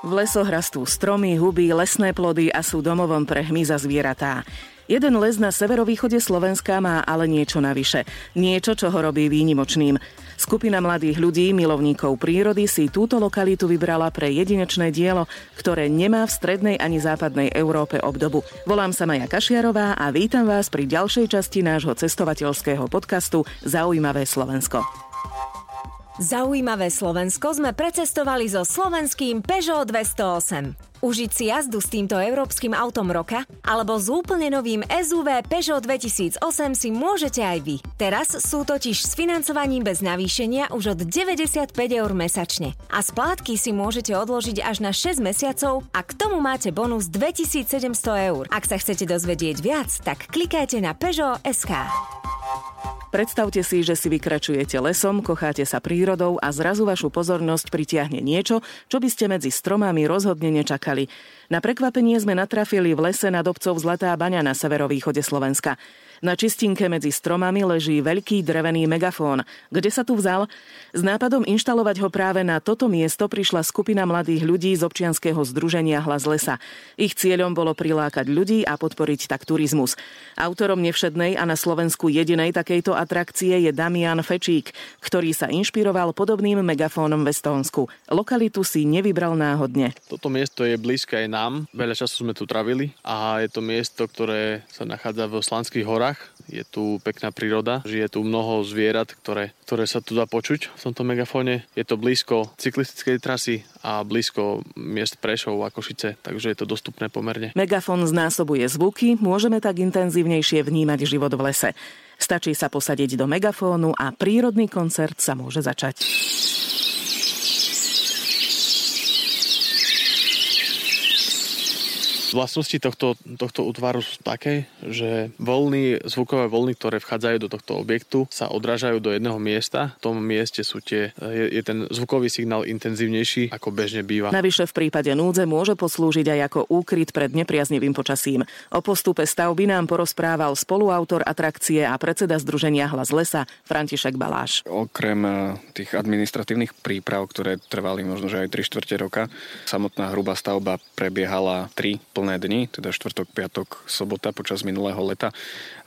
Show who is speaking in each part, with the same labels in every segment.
Speaker 1: V lesoch rastú stromy, huby, lesné plody a sú domovom pre hmyza zvieratá. Jeden les na severovýchode Slovenska má ale niečo navyše. Niečo, čo ho robí výnimočným. Skupina mladých ľudí, milovníkov prírody, si túto lokalitu vybrala pre jedinečné dielo, ktoré nemá v strednej ani západnej Európe obdobu. Volám sa Maja Kašiarová a vítam vás pri ďalšej časti nášho cestovateľského podcastu Zaujímavé Slovensko.
Speaker 2: Zaujímavé Slovensko sme precestovali so slovenským Peugeot 208. Užiť si jazdu s týmto európskym autom roka alebo s úplne novým SUV Peugeot 2008 si môžete aj vy. Teraz sú totiž s financovaním bez navýšenia už od 95 eur mesačne. A splátky si môžete odložiť až na 6 mesiacov a k tomu máte bonus 2700 eur. Ak sa chcete dozvedieť viac, tak klikajte na Peugeot SK.
Speaker 1: Predstavte si, že si vykračujete lesom, kocháte sa prírodou a zrazu vašu pozornosť pritiahne niečo, čo by ste medzi stromami rozhodne nečakali. Na prekvapenie sme natrafili v lese nad obcov Zlatá baňa na severovýchode Slovenska. Na čistinke medzi stromami leží veľký drevený megafón. Kde sa tu vzal? S nápadom inštalovať ho práve na toto miesto prišla skupina mladých ľudí z občianskeho združenia Hlas lesa. Ich cieľom bolo prilákať ľudí a podporiť tak turizmus. Autorom nevšednej a na Slovensku jedinej takejto atrakcie je Damian Fečík, ktorý sa inšpiroval podobným megafónom v Estónsku. Lokalitu si nevybral náhodne.
Speaker 3: Toto miesto je blízke aj nám. Veľa času sme tu travili a je to miesto, ktoré sa nachádza v Slanských horách. Je tu pekná príroda, žije tu mnoho zvierat, ktoré, ktoré sa tu dá počuť v tomto megafóne. Je to blízko cyklistickej trasy a blízko miest Prešov a Košice, takže je to dostupné pomerne.
Speaker 1: Megafón znásobuje zvuky, môžeme tak intenzívnejšie vnímať život v lese. Stačí sa posadiť do megafónu a prírodný koncert sa môže začať.
Speaker 3: Vlastnosti tohto, tohto útvaru sú také, že voľny, zvukové voľny, ktoré vchádzajú do tohto objektu, sa odrážajú do jedného miesta. V tom mieste sú tie, je, je ten zvukový signál intenzívnejší, ako bežne býva.
Speaker 1: Navyše v prípade núdze môže poslúžiť aj ako úkryt pred nepriaznivým počasím. O postupe stavby nám porozprával spoluautor atrakcie a predseda Združenia Hlas lesa František Baláš.
Speaker 4: Okrem eh, tých administratívnych príprav, ktoré trvali možno že aj 3 čtvrte roka, samotná hrubá stavba prebiehala 3 plné dni, teda štvrtok, piatok, sobota počas minulého leta.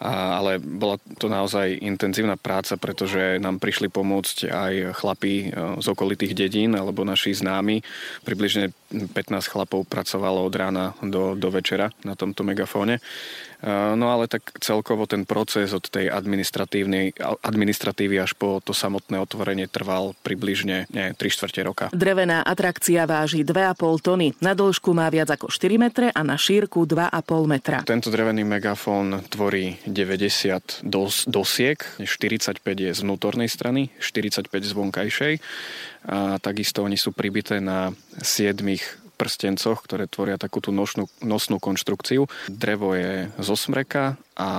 Speaker 4: A, ale bola to naozaj intenzívna práca, pretože nám prišli pomôcť aj chlapí e, z okolitých dedín alebo naši známi. Približne 15 chlapov pracovalo od rána do, do večera na tomto megafóne. Eh, no ale tak celkovo ten proces od tej administratívnej, administratívy až po to samotné otvorenie trval približne nie, 3 čtvrte roka.
Speaker 1: Drevená atrakcia váži 2,5 tony. Na dĺžku má viac ako 4 metre a na šírku 2,5 metra.
Speaker 4: Tento drevený megafón tvorí 90 dos, dosiek, 45 je z vnútornej strany, 45 z vonkajšej. A takisto oni sú pribité na 7 prstencoch, ktoré tvoria takúto nosnú, nosnú konštrukciu. Drevo je zo smreka a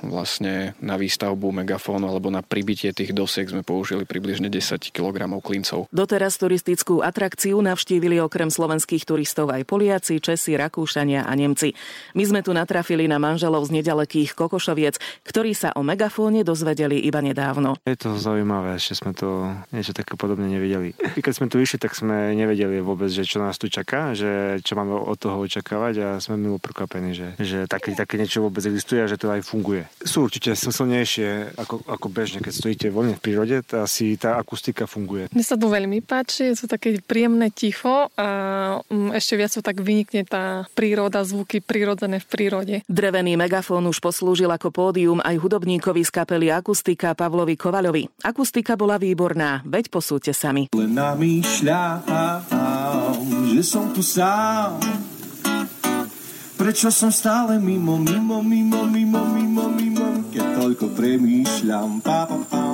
Speaker 4: vlastne na výstavbu megafónu alebo na pribitie tých dosiek sme použili približne 10 kg klincov.
Speaker 1: Doteraz turistickú atrakciu navštívili okrem slovenských turistov aj Poliaci, Česi, Rakúšania a Nemci. My sme tu natrafili na manželov z nedalekých Kokošoviec, ktorí sa o megafóne dozvedeli iba nedávno.
Speaker 5: Je to zaujímavé, že sme to niečo také podobne nevideli. Keď sme tu išli, tak sme nevedeli vôbec, že čo nás tu čaká, že čo máme od toho očakávať a sme mimo prekvapení, že, že také, také niečo vôbec existuje a že to aj funguje. Sú určite silnejšie ako, ako bežne, keď stojíte voľne v prírode, tá si tá akustika funguje.
Speaker 6: Mne sa tu veľmi páči, je to také príjemné ticho a mm, ešte viac to tak vynikne tá príroda, zvuky prirodzené v prírode.
Speaker 1: Drevený megafón už poslúžil ako pódium aj hudobníkovi z kapely Akustika Pavlovi Kovaľovi. Akustika bola výborná, veď posúďte sami. Len namýšľam, že som tu sám Prečo som stále mimo, mimo, mimo, mimo, mimo, mimo, keď toľko premýšľam, pa, pa, pa.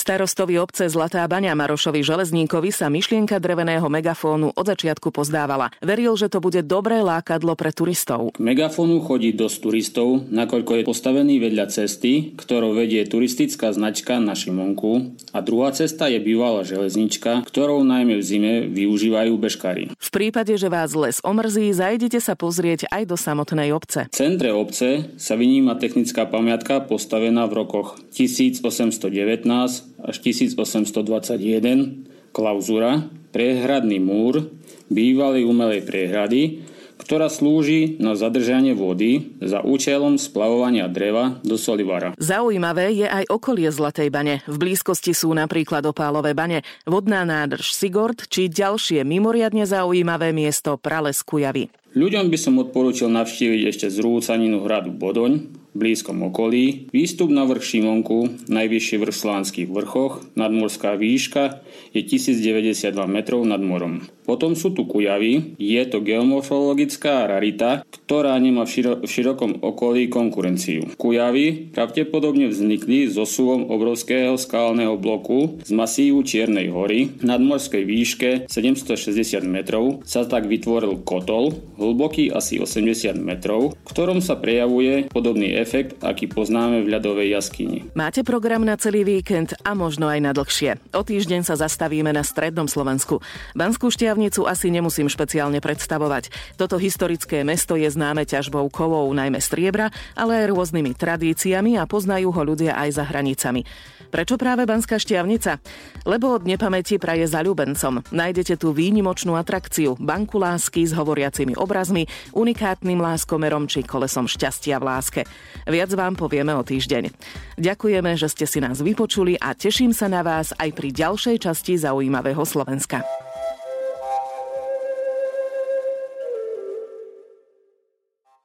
Speaker 1: Starostovi obce Zlatá Baňa Marošovi Železníkovi sa myšlienka dreveného megafónu od začiatku pozdávala. Veril, že to bude dobré lákadlo pre turistov.
Speaker 7: K megafónu chodí dosť turistov, nakoľko je postavený vedľa cesty, ktorou vedie turistická značka na Šimonku a druhá cesta je bývalá železnička, ktorou najmä v zime využívajú bežkári.
Speaker 1: V prípade, že vás les omrzí, zajdete sa pozrieť aj do samotnej obce.
Speaker 7: V centre obce sa vyníma technická pamiatka postavená v rokoch 1819 až 1821 klauzura, prehradný múr bývalej umelej priehrady, ktorá slúži na zadržanie vody za účelom splavovania dreva do solivara.
Speaker 1: Zaujímavé je aj okolie Zlatej bane. V blízkosti sú napríklad opálové bane, vodná nádrž Sigord či ďalšie mimoriadne zaujímavé miesto Prales Kujavy.
Speaker 7: Ľuďom by som odporúčil navštíviť ešte zrúcaninu hradu Bodoň, blízkom okolí, výstup na vrch Šimonku, najvyšší vrch v Slánskych vrchoch, nadmorská výška je 1092 metrov nad morom. Potom sú tu kujavy, je to geomorfologická rarita, ktorá nemá v, širo- v širokom okolí konkurenciu. Kujavy pravdepodobne vznikli so súvom obrovského skalného bloku z masívu Čiernej hory nad morskej výške 760 metrov sa tak vytvoril kotol, hlboký asi 80 metrov, v ktorom sa prejavuje podobný efekt, aký poznáme v ľadovej jaskyni.
Speaker 1: Máte program na celý víkend a možno aj na dlhšie. O týždeň sa zastavíme na strednom Slovensku. Banskú šťavnicu Štiavnicu asi nemusím špeciálne predstavovať. Toto historické mesto je známe ťažbou kovov, najmä striebra, ale aj rôznymi tradíciami a poznajú ho ľudia aj za hranicami. Prečo práve Banská Štiavnica? Lebo od nepamäti praje za ľubencom. Nájdete tu výnimočnú atrakciu, banku lásky s hovoriacimi obrazmi, unikátnym láskomerom či kolesom šťastia v láske. Viac vám povieme o týždeň. Ďakujeme, že ste si nás vypočuli a teším sa na vás aj pri ďalšej časti zaujímavého Slovenska.